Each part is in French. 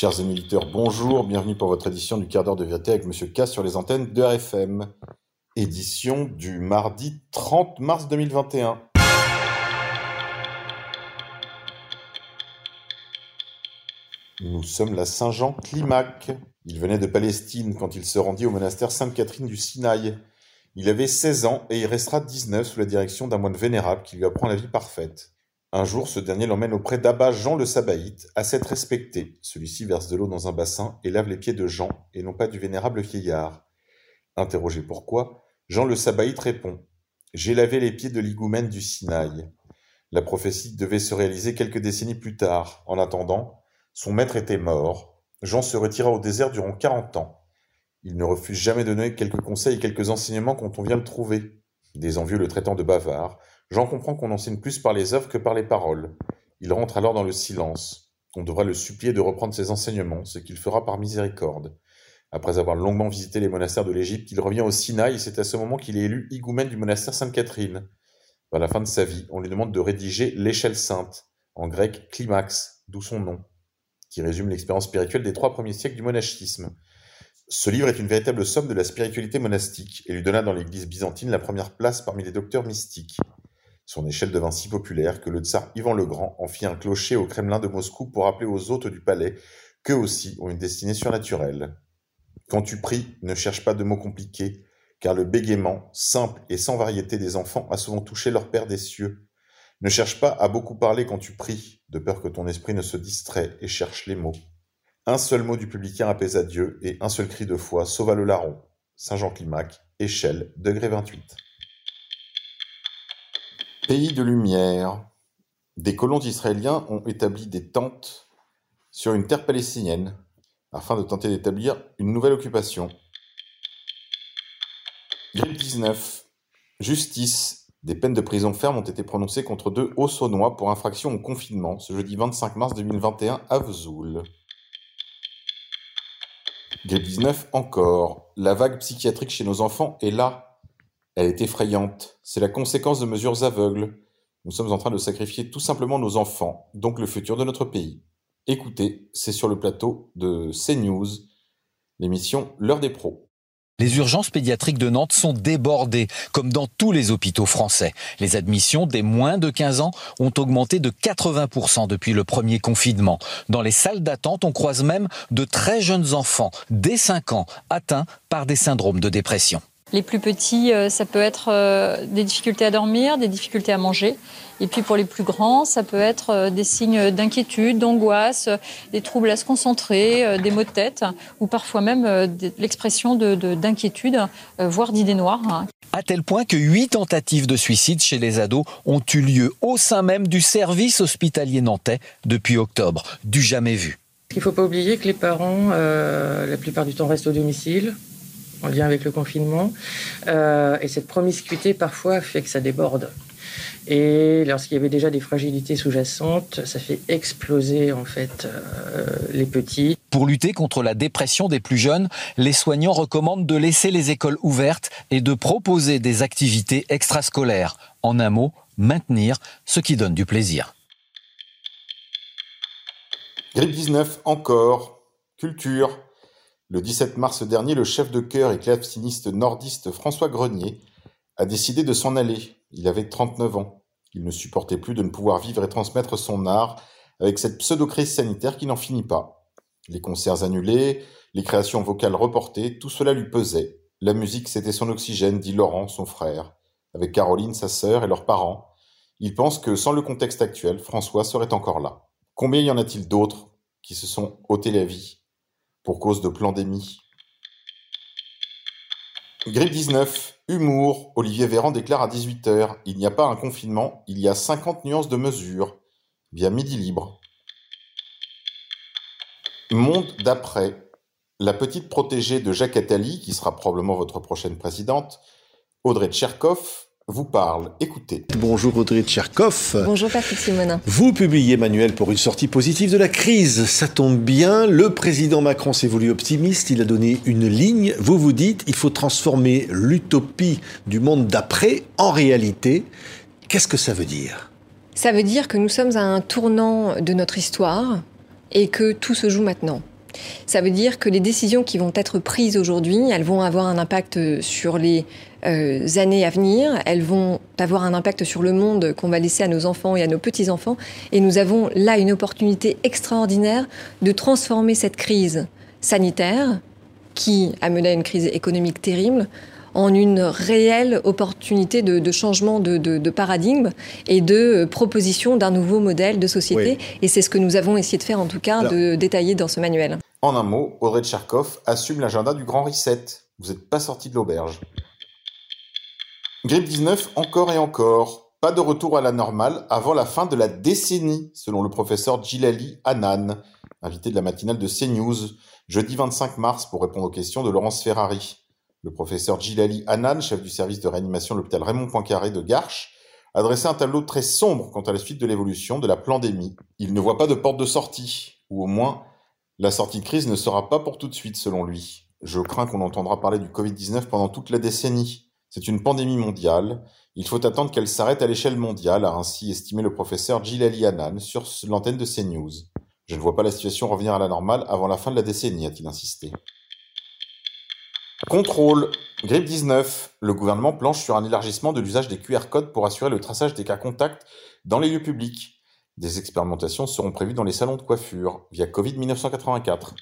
Chers auditeurs, bonjour, bienvenue pour votre édition du quart d'heure de vérité avec Monsieur K sur les antennes de RFM. Édition du mardi 30 mars 2021. Nous sommes la Saint-Jean Climac. Il venait de Palestine quand il se rendit au monastère Sainte-Catherine du Sinaï. Il avait 16 ans et il restera 19 sous la direction d'un moine vénérable qui lui apprend la vie parfaite. Un jour, ce dernier l'emmène auprès d'Abba Jean le Sabaïte, assez respecté. Celui-ci verse de l'eau dans un bassin et lave les pieds de Jean, et non pas du vénérable vieillard. Interrogé pourquoi, Jean le Sabaïte répond J'ai lavé les pieds de l'higoumène du Sinaï. La prophétie devait se réaliser quelques décennies plus tard. En attendant, son maître était mort. Jean se retira au désert durant quarante ans. Il ne refuse jamais de donner quelques conseils et quelques enseignements quand on vient le trouver. Des envieux le traitant de bavard, Jean comprend qu'on enseigne plus par les œuvres que par les paroles. Il rentre alors dans le silence. On devra le supplier de reprendre ses enseignements, ce qu'il fera par miséricorde. Après avoir longuement visité les monastères de l'Égypte, il revient au Sinaï et c'est à ce moment qu'il est élu higoumène du monastère Sainte-Catherine. À la fin de sa vie, on lui demande de rédiger l'échelle sainte, en grec climax, d'où son nom, qui résume l'expérience spirituelle des trois premiers siècles du monachisme. Ce livre est une véritable somme de la spiritualité monastique et lui donna dans l'église byzantine la première place parmi les docteurs mystiques. Son échelle devint si populaire que le tsar Ivan le Grand en fit un clocher au Kremlin de Moscou pour rappeler aux hôtes du palais qu'eux aussi ont une destinée surnaturelle. Quand tu pries, ne cherche pas de mots compliqués, car le bégaiement, simple et sans variété des enfants a souvent touché leur Père des cieux. Ne cherche pas à beaucoup parler quand tu pries, de peur que ton esprit ne se distrait et cherche les mots. Un seul mot du publicain apaisa Dieu et un seul cri de foi sauva le larron. Saint-Jean-Climac, échelle, degré 28. Pays de lumière. Des colons israéliens ont établi des tentes sur une terre palestinienne afin de tenter d'établir une nouvelle occupation. Grippe 19. Justice. Des peines de prison ferme ont été prononcées contre deux hauts pour infraction au confinement ce jeudi 25 mars 2021 à Vesoul. Grippe 19 encore. La vague psychiatrique chez nos enfants est là. Elle est effrayante. C'est la conséquence de mesures aveugles. Nous sommes en train de sacrifier tout simplement nos enfants, donc le futur de notre pays. Écoutez, c'est sur le plateau de CNews, l'émission L'heure des pros. Les urgences pédiatriques de Nantes sont débordées, comme dans tous les hôpitaux français. Les admissions des moins de 15 ans ont augmenté de 80% depuis le premier confinement. Dans les salles d'attente, on croise même de très jeunes enfants, dès 5 ans, atteints par des syndromes de dépression. Les plus petits, euh, ça peut être euh, des difficultés à dormir, des difficultés à manger. Et puis pour les plus grands, ça peut être euh, des signes d'inquiétude, d'angoisse, des troubles à se concentrer, des maux de tête, ou parfois même l'expression d'inquiétude, de, voire d'idées noires. À tel point que huit tentatives de suicide chez les ados ont eu lieu au sein même du service hospitalier nantais depuis octobre. Du jamais vu. Il ne faut pas oublier que les parents, la plupart du temps, restent au domicile en lien avec le confinement. Euh, et cette promiscuité, parfois, fait que ça déborde. Et lorsqu'il y avait déjà des fragilités sous-jacentes, ça fait exploser en fait euh, les petits. Pour lutter contre la dépression des plus jeunes, les soignants recommandent de laisser les écoles ouvertes et de proposer des activités extrascolaires. En un mot, maintenir ce qui donne du plaisir. Grippe 19 encore, culture, le 17 mars dernier, le chef de chœur et claveciniste nordiste François Grenier a décidé de s'en aller. Il avait 39 ans. Il ne supportait plus de ne pouvoir vivre et transmettre son art avec cette pseudo-crise sanitaire qui n'en finit pas. Les concerts annulés, les créations vocales reportées, tout cela lui pesait. La musique, c'était son oxygène, dit Laurent, son frère. Avec Caroline, sa sœur et leurs parents, il pense que sans le contexte actuel, François serait encore là. Combien y en a-t-il d'autres qui se sont ôtés la vie? Pour cause de pandémie. Grippe 19, humour. Olivier Véran déclare à 18h Il n'y a pas un confinement, il y a 50 nuances de mesures. Via Midi Libre. Monde d'après. La petite protégée de Jacques Attali, qui sera probablement votre prochaine présidente, Audrey Tcherkov, vous parle. Écoutez. Bonjour Audrey Tcherkov. Bonjour Patrick Simonin. Vous publiez Manuel pour une sortie positive de la crise. Ça tombe bien, le président Macron s'est voulu optimiste, il a donné une ligne. Vous vous dites, il faut transformer l'utopie du monde d'après en réalité. Qu'est-ce que ça veut dire? Ça veut dire que nous sommes à un tournant de notre histoire et que tout se joue maintenant. Ça veut dire que les décisions qui vont être prises aujourd'hui, elles vont avoir un impact sur les euh, années à venir. Elles vont avoir un impact sur le monde qu'on va laisser à nos enfants et à nos petits-enfants. Et nous avons là une opportunité extraordinaire de transformer cette crise sanitaire qui a mené à une crise économique terrible en une réelle opportunité de, changement de, paradigme et de proposition d'un nouveau modèle de société. Et c'est ce que nous avons essayé de faire, en tout cas, de détailler dans ce manuel. En un mot, Audrey Tcherkov assume l'agenda du Grand Reset. Vous n'êtes pas sorti de l'auberge. Grippe 19 encore et encore. Pas de retour à la normale avant la fin de la décennie, selon le professeur Gilali Hanan, invité de la matinale de CNews, jeudi 25 mars pour répondre aux questions de Laurence Ferrari. Le professeur Gilali Hanan, chef du service de réanimation de l'hôpital Raymond Poincaré de Garches, a dressé un tableau très sombre quant à la suite de l'évolution de la pandémie. Il ne voit pas de porte de sortie, ou au moins, la sortie de crise ne sera pas pour tout de suite, selon lui. Je crains qu'on entendra parler du Covid-19 pendant toute la décennie. C'est une pandémie mondiale. Il faut attendre qu'elle s'arrête à l'échelle mondiale, a ainsi estimé le professeur Gilali Hanan sur l'antenne de CNews. Je ne vois pas la situation revenir à la normale avant la fin de la décennie, a-t-il insisté. Contrôle. Grippe 19. Le gouvernement planche sur un élargissement de l'usage des QR codes pour assurer le traçage des cas contacts dans les lieux publics. Des expérimentations seront prévues dans les salons de coiffure via Covid 1984.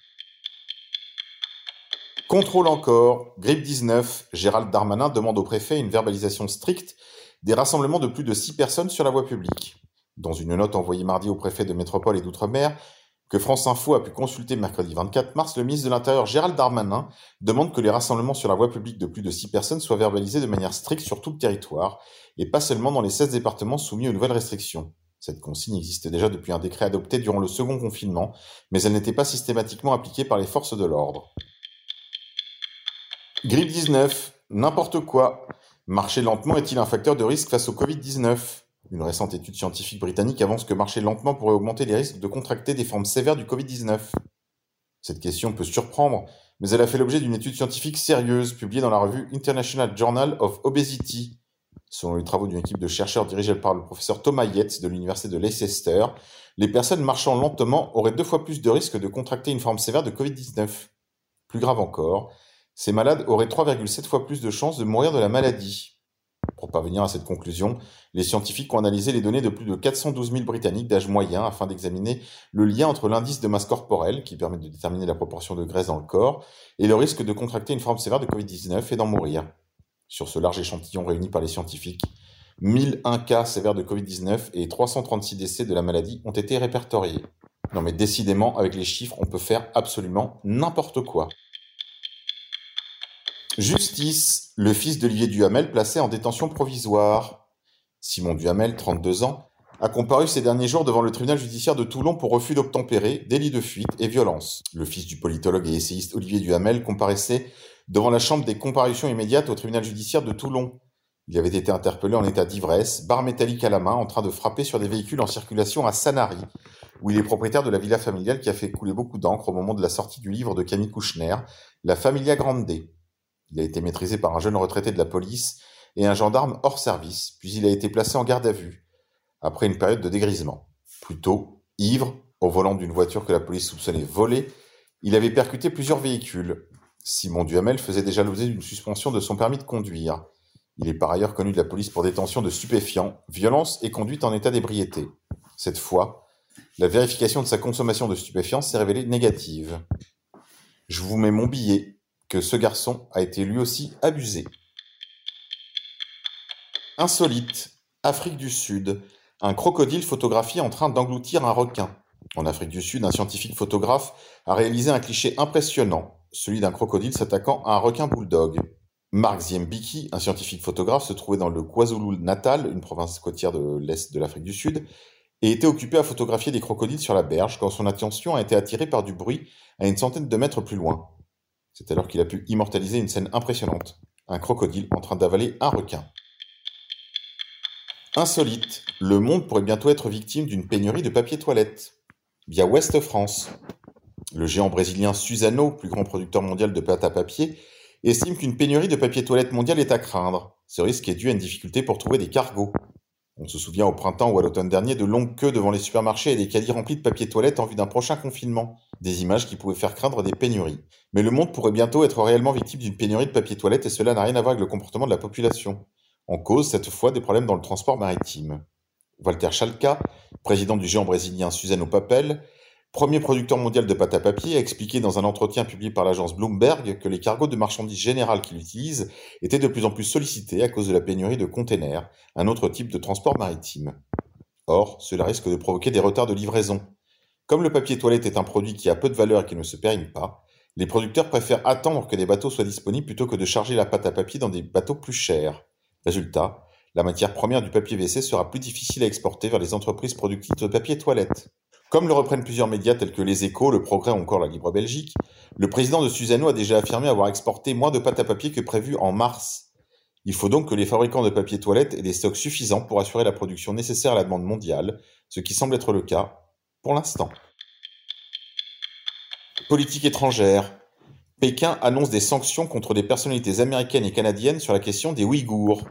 Contrôle encore, grippe 19, Gérald Darmanin demande au préfet une verbalisation stricte des rassemblements de plus de 6 personnes sur la voie publique. Dans une note envoyée mardi au préfet de métropole et d'outre-mer, que France Info a pu consulter mercredi 24 mars, le ministre de l'Intérieur Gérald Darmanin demande que les rassemblements sur la voie publique de plus de 6 personnes soient verbalisés de manière stricte sur tout le territoire, et pas seulement dans les 16 départements soumis aux nouvelles restrictions. Cette consigne existait déjà depuis un décret adopté durant le second confinement, mais elle n'était pas systématiquement appliquée par les forces de l'ordre. Grippe 19, n'importe quoi. Marcher lentement est-il un facteur de risque face au Covid-19 Une récente étude scientifique britannique avance que marcher lentement pourrait augmenter les risques de contracter des formes sévères du Covid-19. Cette question peut surprendre, mais elle a fait l'objet d'une étude scientifique sérieuse publiée dans la revue International Journal of Obesity. Selon les travaux d'une équipe de chercheurs dirigée par le professeur Thomas Yates de l'université de Leicester, les personnes marchant lentement auraient deux fois plus de risques de contracter une forme sévère de Covid-19. Plus grave encore, ces malades auraient 3,7 fois plus de chances de mourir de la maladie. Pour parvenir à cette conclusion, les scientifiques ont analysé les données de plus de 412 000 Britanniques d'âge moyen afin d'examiner le lien entre l'indice de masse corporelle, qui permet de déterminer la proportion de graisse dans le corps, et le risque de contracter une forme sévère de Covid-19 et d'en mourir. Sur ce large échantillon réuni par les scientifiques, 1001 cas sévères de Covid-19 et 336 décès de la maladie ont été répertoriés. Non mais décidément, avec les chiffres, on peut faire absolument n'importe quoi. Justice, le fils d'Olivier Duhamel placé en détention provisoire. Simon Duhamel, 32 ans, a comparu ces derniers jours devant le tribunal judiciaire de Toulon pour refus d'obtempérer, délit de fuite et violence. Le fils du politologue et essayiste Olivier Duhamel comparaissait devant la chambre des comparutions immédiates au tribunal judiciaire de Toulon. Il avait été interpellé en état d'ivresse, barre métallique à la main, en train de frapper sur des véhicules en circulation à Sanary, où il est propriétaire de la villa familiale qui a fait couler beaucoup d'encre au moment de la sortie du livre de Camille Kouchner, La Familia Grande. Il a été maîtrisé par un jeune retraité de la police et un gendarme hors service, puis il a été placé en garde à vue, après une période de dégrisement. Plus tôt, ivre, au volant d'une voiture que la police soupçonnait volée, il avait percuté plusieurs véhicules. Simon Duhamel faisait déjà l'objet d'une suspension de son permis de conduire. Il est par ailleurs connu de la police pour détention de stupéfiants, violence et conduite en état d'ébriété. Cette fois, la vérification de sa consommation de stupéfiants s'est révélée négative. Je vous mets mon billet, que ce garçon a été lui aussi abusé. Insolite. Afrique du Sud. Un crocodile photographié en train d'engloutir un requin. En Afrique du Sud, un scientifique photographe a réalisé un cliché impressionnant, celui d'un crocodile s'attaquant à un requin bulldog. Mark Ziembiki, un scientifique photographe, se trouvait dans le KwaZulu-Natal, une province côtière de l'est de l'Afrique du Sud, et était occupé à photographier des crocodiles sur la berge quand son attention a été attirée par du bruit à une centaine de mètres plus loin. C'est alors qu'il a pu immortaliser une scène impressionnante. Un crocodile en train d'avaler un requin. Insolite, le monde pourrait bientôt être victime d'une pénurie de papier toilette. Via Ouest France. Le géant brésilien Suzano, plus grand producteur mondial de pâte à papier, estime qu'une pénurie de papier toilette mondial est à craindre. Ce risque est dû à une difficulté pour trouver des cargos. On se souvient au printemps ou à l'automne dernier de longues queues devant les supermarchés et des caddies remplis de papier toilette en vue d'un prochain confinement. Des images qui pouvaient faire craindre des pénuries. Mais le monde pourrait bientôt être réellement victime d'une pénurie de papier toilette et cela n'a rien à voir avec le comportement de la population. En cause, cette fois, des problèmes dans le transport maritime. Walter Schalka, président du géant brésilien Suzano Papel, premier producteur mondial de pâte à papier, a expliqué dans un entretien publié par l'agence Bloomberg que les cargos de marchandises générales qu'il utilise étaient de plus en plus sollicités à cause de la pénurie de containers, un autre type de transport maritime. Or, cela risque de provoquer des retards de livraison. Comme le papier toilette est un produit qui a peu de valeur et qui ne se périme pas, les producteurs préfèrent attendre que des bateaux soient disponibles plutôt que de charger la pâte à papier dans des bateaux plus chers. Résultat, la matière première du papier WC sera plus difficile à exporter vers les entreprises productrices de papier toilette. Comme le reprennent plusieurs médias tels que Les Échos, Le Progrès ou encore La Libre Belgique, le président de Suzano a déjà affirmé avoir exporté moins de pâte à papier que prévu en mars. Il faut donc que les fabricants de papier toilette aient des stocks suffisants pour assurer la production nécessaire à la demande mondiale, ce qui semble être le cas l'instant. Politique étrangère. Pékin annonce des sanctions contre des personnalités américaines et canadiennes sur la question des Ouïghours.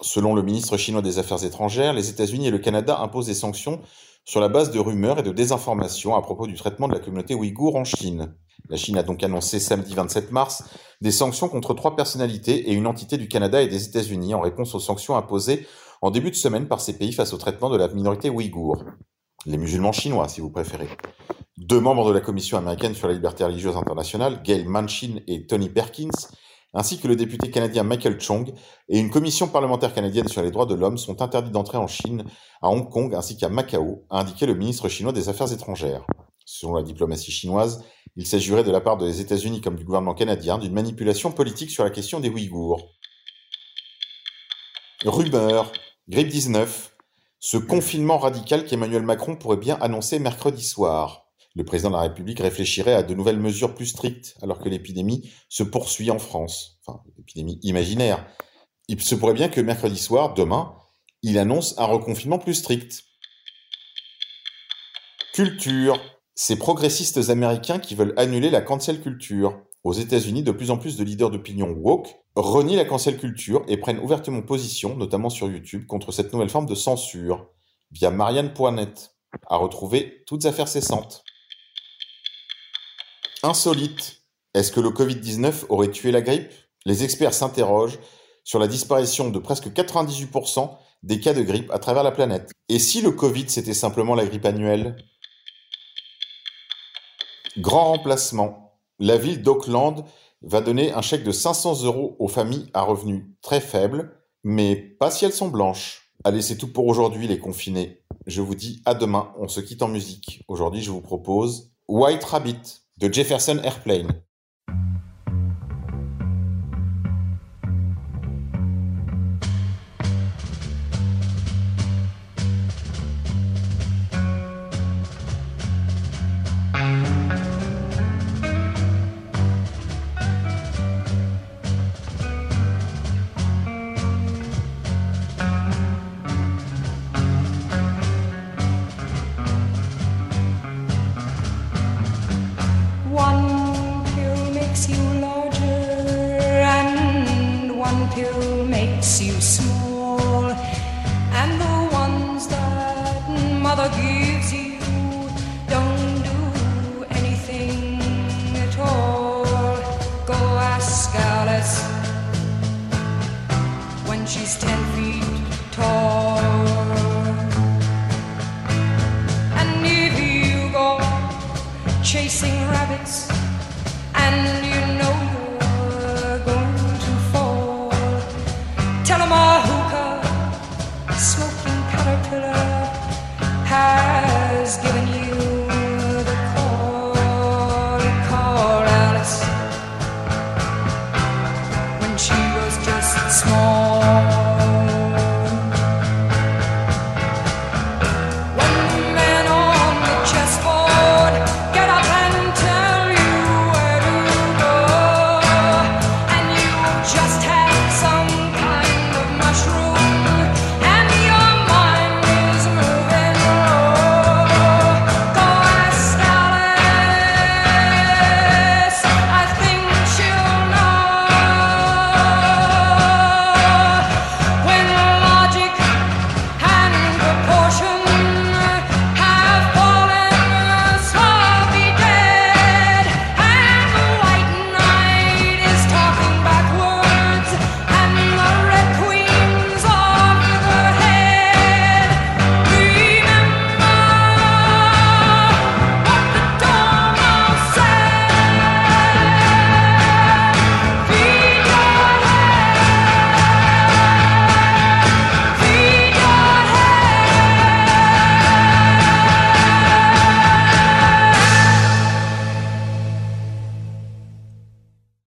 Selon le ministre chinois des Affaires étrangères, les États-Unis et le Canada imposent des sanctions sur la base de rumeurs et de désinformations à propos du traitement de la communauté ouïghour en Chine. La Chine a donc annoncé samedi 27 mars des sanctions contre trois personnalités et une entité du Canada et des États-Unis en réponse aux sanctions imposées en début de semaine par ces pays face au traitement de la minorité ouïghour. Les musulmans chinois, si vous préférez. Deux membres de la Commission américaine sur la liberté religieuse internationale, Gail Manchin et Tony Perkins, ainsi que le député canadien Michael Chong et une commission parlementaire canadienne sur les droits de l'homme sont interdits d'entrer en Chine, à Hong Kong ainsi qu'à Macao, a indiqué le ministre chinois des Affaires étrangères. Selon la diplomatie chinoise, il s'agirait de la part des États-Unis comme du gouvernement canadien d'une manipulation politique sur la question des Ouïghours. Rumeur, grippe 19, ce confinement radical qu'Emmanuel Macron pourrait bien annoncer mercredi soir. Le président de la République réfléchirait à de nouvelles mesures plus strictes alors que l'épidémie se poursuit en France. Enfin, l'épidémie imaginaire. Il se pourrait bien que mercredi soir, demain, il annonce un reconfinement plus strict. Culture. Ces progressistes américains qui veulent annuler la cancel culture. Aux États-Unis, de plus en plus de leaders d'opinion woke renient la cancel culture et prennent ouvertement position, notamment sur YouTube, contre cette nouvelle forme de censure, via Marianne.net, à retrouver toutes affaires cessantes. Insolite. Est-ce que le Covid-19 aurait tué la grippe? Les experts s'interrogent sur la disparition de presque 98% des cas de grippe à travers la planète. Et si le Covid c'était simplement la grippe annuelle? Grand remplacement. La ville d'Auckland va donner un chèque de 500 euros aux familles à revenus très faibles, mais pas si elles sont blanches. Allez, c'est tout pour aujourd'hui les confinés. Je vous dis à demain, on se quitte en musique. Aujourd'hui, je vous propose White Rabbit de Jefferson Airplane.